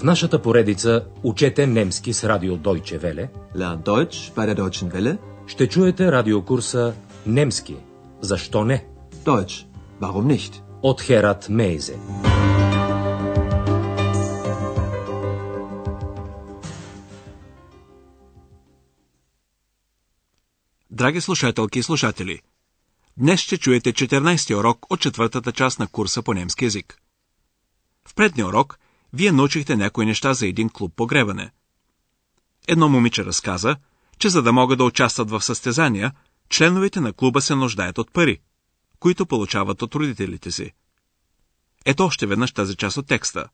В нашата поредица Учете немски с радио Deutsche Welle Lern Deutsch bei der Deutschen Welle. ще чуете радиокурса Немски. Защо не? Deutsch. Warum nicht? От Херат Мейзе. Драги слушателки и слушатели, днес ще чуете 14-ти урок от четвъртата част на курса по немски язик. В предния урок вие научихте някои неща за един клуб погребане. Едно момиче разказа, че за да могат да участват в състезания, членовете на клуба се нуждаят от пари, които получават от родителите си. Ето още веднъж тази част от текста.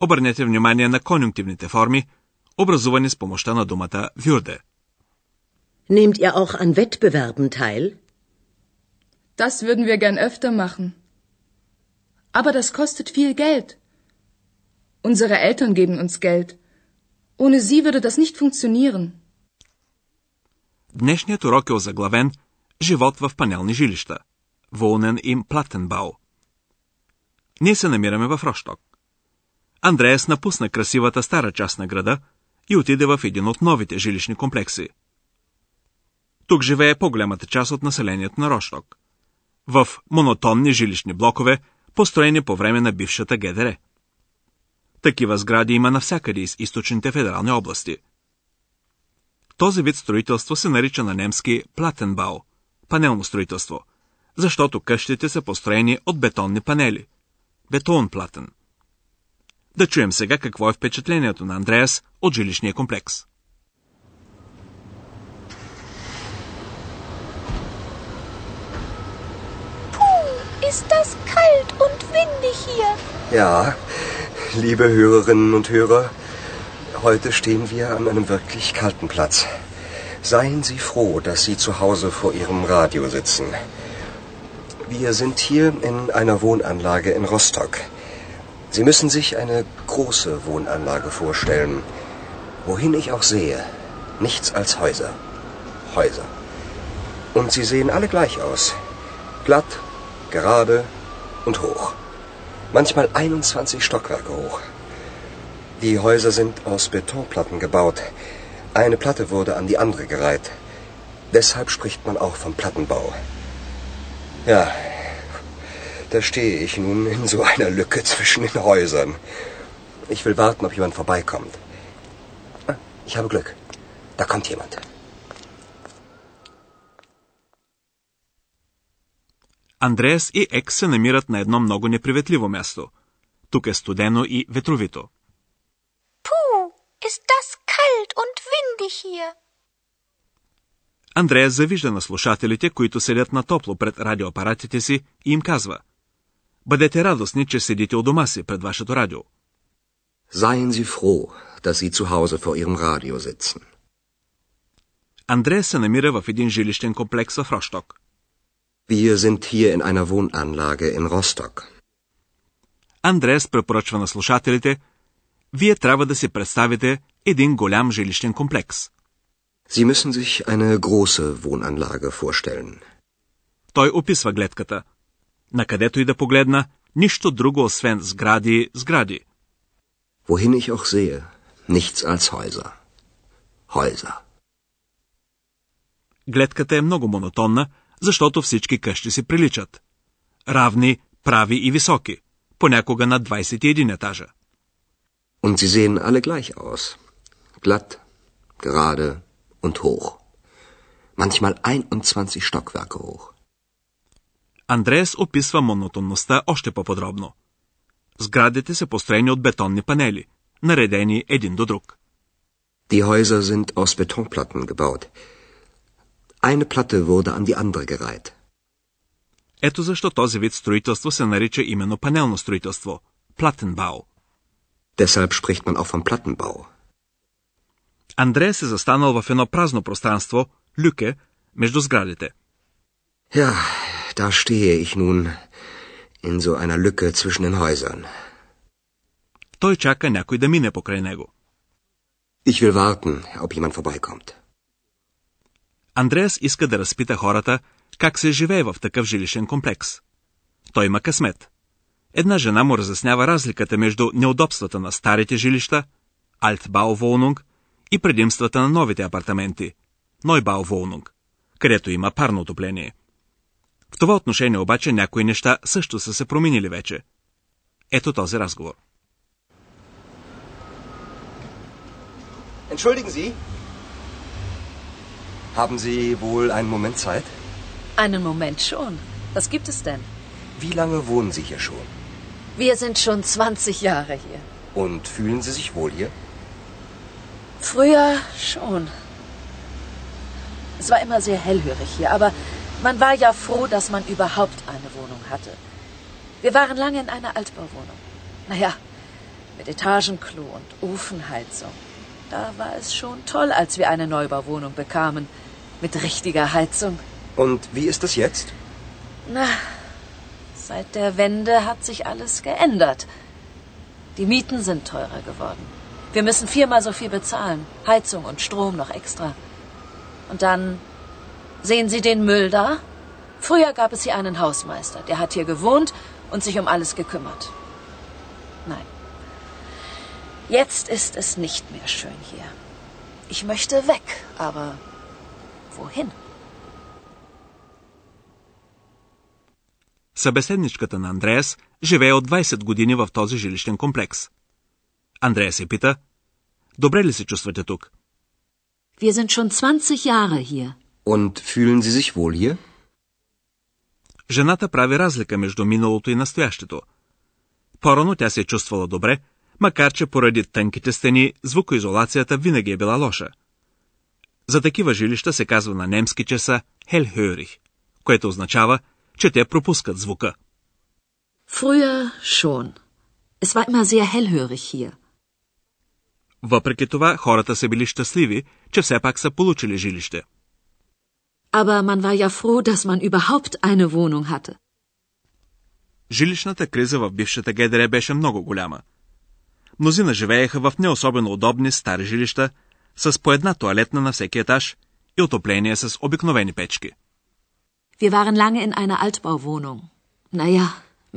Обърнете внимание на конюнктивните форми, образувани с помощта на думата «вюрде». Nehmt ihr auch an Wettbewerben teil? Das würden wir gern öfter machen. Aber das kostet viel Geld. Unsere Eltern geben uns Geld. Ohne sie würde das nicht funktionieren. Днешният урок е озаглавен «Живот в панелни жилища» Волнен им Платенбау. Ние се намираме в Рошток. Андреас напусна красивата стара част на града и отиде в един от новите жилищни комплекси. Тук живее по-голямата част от населението на Рошток. В монотонни жилищни блокове, построени по време на бившата ГДР. Такива сгради има навсякъде из източните федерални области. Този вид строителство се нарича на немски платенбау – панелно строителство, защото къщите са построени от бетонни панели – бетонплатен. Да чуем сега какво е впечатлението на Андреас от жилищния комплекс. Ist das kalt und windig hier? Ja, liebe Hörerinnen und Hörer, heute stehen wir an einem wirklich kalten Platz. Seien Sie froh, dass Sie zu Hause vor Ihrem Radio sitzen. Wir sind hier in einer Wohnanlage in Rostock. Sie müssen sich eine große Wohnanlage vorstellen. Wohin ich auch sehe, nichts als Häuser. Häuser. Und sie sehen alle gleich aus. Glatt, gerade und hoch. Manchmal 21 Stockwerke hoch. Die Häuser sind aus Betonplatten gebaut. Eine Platte wurde an die andere gereiht. Deshalb spricht man auch vom Plattenbau. Ja, da stehe ich nun in so einer Lücke zwischen den Häusern. Ich will warten, ob jemand vorbeikommt. Ah, Ich habe Glück. Da kommt jemand. Андреас и Екс се намират на едно много неприветливо място. Тук е студено и ветровито. Puh, ist das kalt und windig hier. Андреас завижда на слушателите, които седят на топло пред радиоапаратите си и им казва Бъдете радостни, че седите у дома си пред вашето радио. Seien Sie froh, dass Sie zu Hause vor Ihrem Radio sitzen. Андреас се намира в един жилищен комплекс в Рошток. Wir sind hier in einer Wohnanlage in Rostock. Андреас препоръчва на слушателите Вие трябва да си представите един голям жилищен комплекс. Sie müssen sich eine große Wohnanlage vorstellen. Той описва гледката. Накъдето и да погледна, нищо друго освен сгради, сгради. Wohin ich auch sehe, nichts als Häuser. Häuser. Гледката е много монотонна, защото всички къщи си приличат. Равни, прави и високи, понякога на 21 етажа. Und sie sehen alle gleich aus. Glatt, gerade und hoch. Manchmal 21 Stockwerke hoch. Андреас описва монотонността още по-подробно. Сградите са построени от бетонни панели, наредени един до друг. Die Häuser sind aus Betonplatten gebaut. Eine Platte wurde an die andere gereiht. Ето защо този вид строителство се нарича именно панелно строителство – Платенбау. Deshalb spricht man auch vom Plattenbau. Андреас е застанал в едно празно пространство – люке, между сградите. Ja, da stehe ich nun in so einer Lücke zwischen den Häusern. Той чака някой да мине покрай него. Ich will warten, ob jemand vorbeikommt. Андреас иска да разпита хората как се живее в такъв жилищен комплекс. Той има късмет. една жена му разяснява разликата между неудобствата на старите жилища, Altbauwohnung, и предимствата на новите апартаменти, Neubauwohnung, където има парно отопление. В това отношение обаче някои неща също са се променили вече. Ето този разговор. Entschuldigen Sie. Haben Sie wohl einen Moment Zeit? Einen Moment schon. Was gibt es denn? Wie lange wohnen Sie hier schon? Wir sind schon 20 Jahre hier. Und fühlen Sie sich wohl hier? Früher schon. Es war immer sehr hellhörig hier, aber man war ja froh, dass man überhaupt eine Wohnung hatte. Wir waren lange in einer Altbauwohnung. Naja, mit Etagenklo und Ofenheizung. Da war es schon toll, als wir eine Neubauwohnung bekamen. Mit richtiger Heizung. Und wie ist es jetzt? Na, seit der Wende hat sich alles geändert. Die Mieten sind teurer geworden. Wir müssen viermal so viel bezahlen. Heizung und Strom noch extra. Und dann sehen Sie den Müll da? Früher gab es hier einen Hausmeister, der hat hier gewohnt und sich um alles gekümmert. Nein. Jetzt ist es nicht mehr schön hier. Ich möchte weg, aber wohin? Събеседничката на Андреас живее от 20 години в този жилищен комплекс. Андреас се пита, добре ли се чувствате тук? Wir sind schon 20 Jahre hier. Und fühlen Sie sich wohl hier? Жената прави разлика между миналото и настоящето. Порано тя се е чувствала добре, макар че поради тънките стени звукоизолацията винаги е била лоша. За такива жилища се казва на немски, че са hellhörig, което означава, че те пропускат звука. Früher schon. Es war immer sehr hellhörig hier. Въпреки това, хората са били щастливи, че все пак са получили жилище. Aber man war ja froh, dass man überhaupt eine Wohnung hatte. Жилищната криза в бившата ГДР беше много голяма. Мнозина живееха в не особено удобни стари жилища, с по една туалетна на всеки етаж и отопление с обикновени печки. Wir waren lange in einer Altbauwohnung. Naja,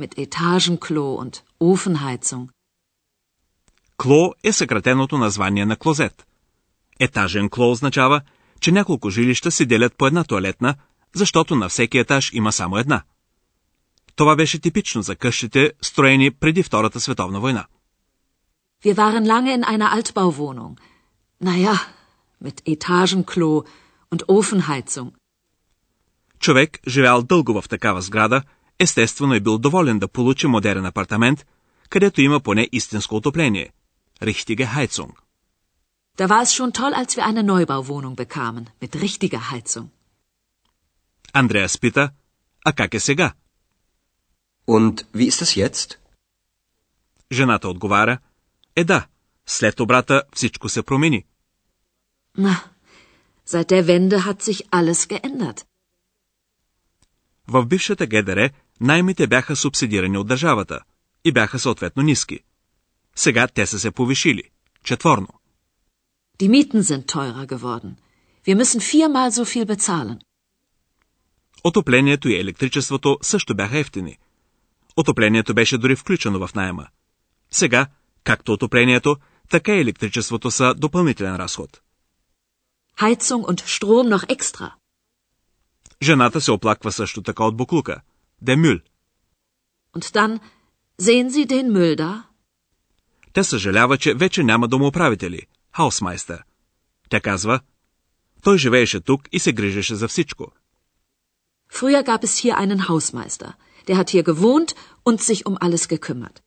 mit Etagenklo und Ofenheizung. Кло е съкратеното название на клозет. Етажен кло означава, че няколко жилища се делят по една туалетна, защото на всеки етаж има само една. Това беше типично за къщите, строени преди Втората световна война. Wir waren lange in einer Altbauwohnung. Naja, mit Etagenklo und Ofenheizung. Човек, живял дълго в такава сграда, естествено е бил доволен да получи модерен апартамент, където има поне истинско отопление. Richtige Heizung. Da war es schon toll, als wir eine Neubauwohnung bekamen, mit richtiger Heizung. Андреас пита, а как е сега? Und wie ist es jetzt? Жената отговаря, е да, след обрата всичко се промени. Na, seit der Wende hat sich alles geändert. В бившата ГДР наймите бяха субсидирани от държавата и бяха съответно ниски. Сега те са се повишили. Четворно. Die Mieten sind teurer geworden. Wir müssen viermal so viel bezahlen. Отоплението и електричеството също бяха ефтини. Отоплението беше дори включено в найема. Сега, както отоплението, така и електричеството са допълнителен разход. Heizung und Strom noch extra. Жената се оплаква също така от буклука. Демюл. Und dann sehen Sie den Müll da? Тя съжалява, че вече няма домоуправители. Хаусмайстер. Тя казва, той живееше тук и се грижеше за всичко. Früher gab es hier einen Hausmeister. Der hat hier gewohnt und sich um alles gekümmert.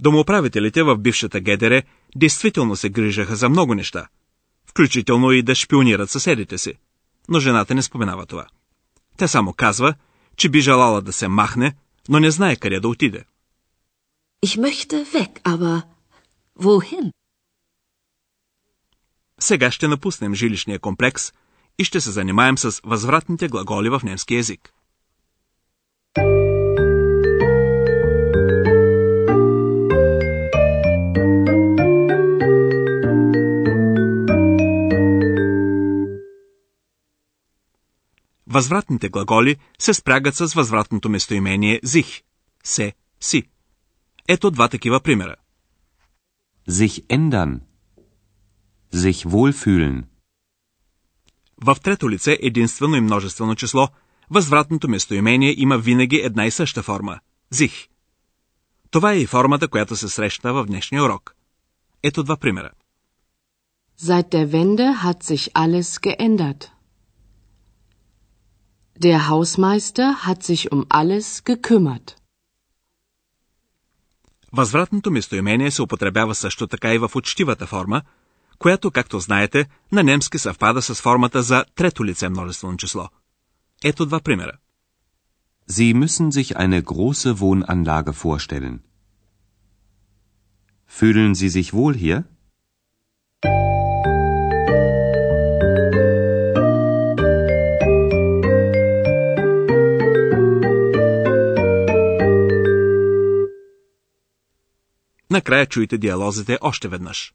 Домоуправителите в бившата ГДР действително се грижаха за много неща, включително и да шпионират съседите си. Но жената не споменава това. Тя само казва, че би желала да се махне, но не знае къде да отиде. Ich möchte weg, aber wohin? Сега ще напуснем жилищния комплекс и ще се занимаем с възвратните глаголи в немски язик. Възвратните глаголи се спрягат с възвратното местоимение зих. се, си. Ето два такива примера. Sich ändern. Sich wohlfühlen. В трето лице единствено и множествено число, възвратното местоимение има винаги една и съща форма – зих. Това е и формата, която се среща в днешния урок. Ето два примера. Seit der Wende hat sich alles geändert. Der Hausmeister hat sich um alles gekümmert. Възвратното местоимение се употребява също така и в учтивата форма, която, както знаете, на немски съвпада с формата за трето лице множествено число. Ето два примера. Sie müssen sich eine große Wohnanlage vorstellen. Fühlen Sie sich wohl hier? Накрая чуйте диалозите още веднъж.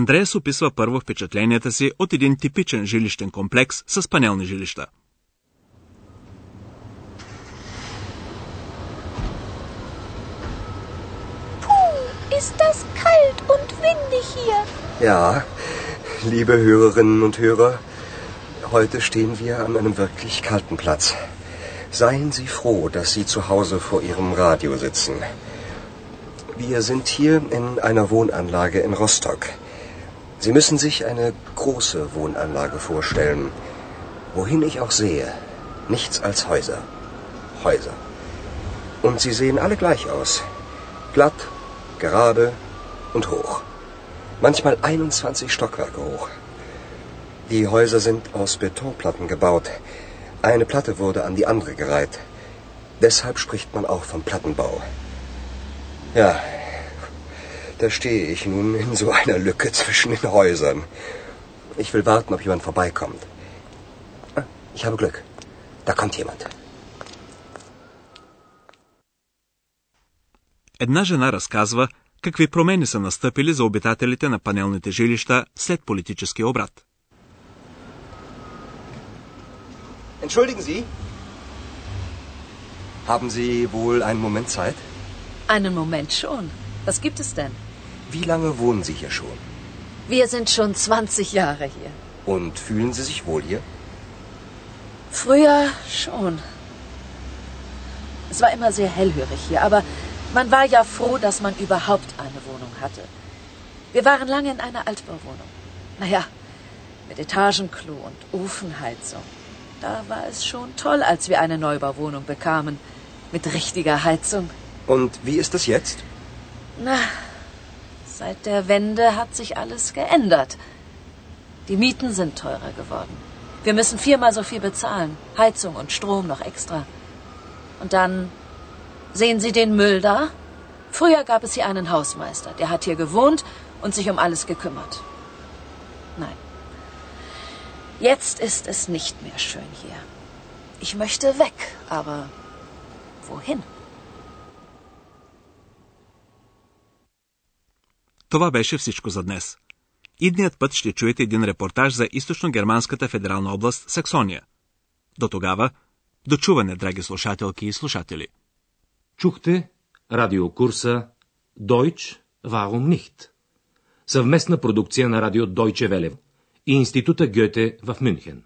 Андреас описва първо впечатленията си от един типичен жилищен комплекс с панелни жилища. Puh, ist das kalt und windig hier. Ja, liebe Hörerinnen und Hörer, heute stehen wir an einem wirklich kalten Platz. Seien Sie froh, dass Sie zu Hause vor Ihrem Radio sitzen. Wir sind hier in einer Wohnanlage in Rostock. Sie müssen sich eine große Wohnanlage vorstellen. Wohin ich auch sehe, nichts als Häuser. Häuser. Und sie sehen alle gleich aus. Glatt, gerade und hoch. Manchmal 21 Stockwerke hoch. Die Häuser sind aus Betonplatten gebaut. Eine Platte wurde an die andere gereiht. Deshalb spricht man auch vom Plattenbau. Ja, da stehe ich nun in so einer Lücke zwischen den Häusern. Ich will warten, ob jemand vorbeikommt. Ah, ich habe Glück. Da kommt jemand. Една жена разказва какви промени са настъпили за обитателите на панелните жилища след политическия обрат. Entschuldigen Sie? Haben Sie wohl einen Moment Zeit? Einen Moment schon. Was gibt es denn? Wie lange wohnen Sie hier schon? Wir sind schon 20 Jahre hier. Und fühlen Sie sich wohl hier? Früher schon. Es war immer sehr hellhörig hier, aber man war ja froh, dass man überhaupt eine Wohnung hatte. Wir waren lange in einer Altbauwohnung. Naja, mit Etagenklo und Ofenheizung. Da war es schon toll, als wir eine Neubauwohnung bekamen. Mit richtiger Heizung. Und wie ist es jetzt? Na, seit der Wende hat sich alles geändert. Die Mieten sind teurer geworden. Wir müssen viermal so viel bezahlen. Heizung und Strom noch extra. Und dann sehen Sie den Müll da? Früher gab es hier einen Hausmeister, der hat hier gewohnt und sich um alles gekümmert. Nein. Jetzt ist es nicht mehr schön hier. Ich möchte weg, aber wohin? Това беше всичко за днес. Идният път ще чуете един репортаж за източно-германската федерална област Саксония. До тогава, дочуване, драги слушателки и слушатели. Чухте радиокурса Deutsch, warum nicht? Съвместна продукция на радио Deutsche Welle и Института Гьоте в Мюнхен.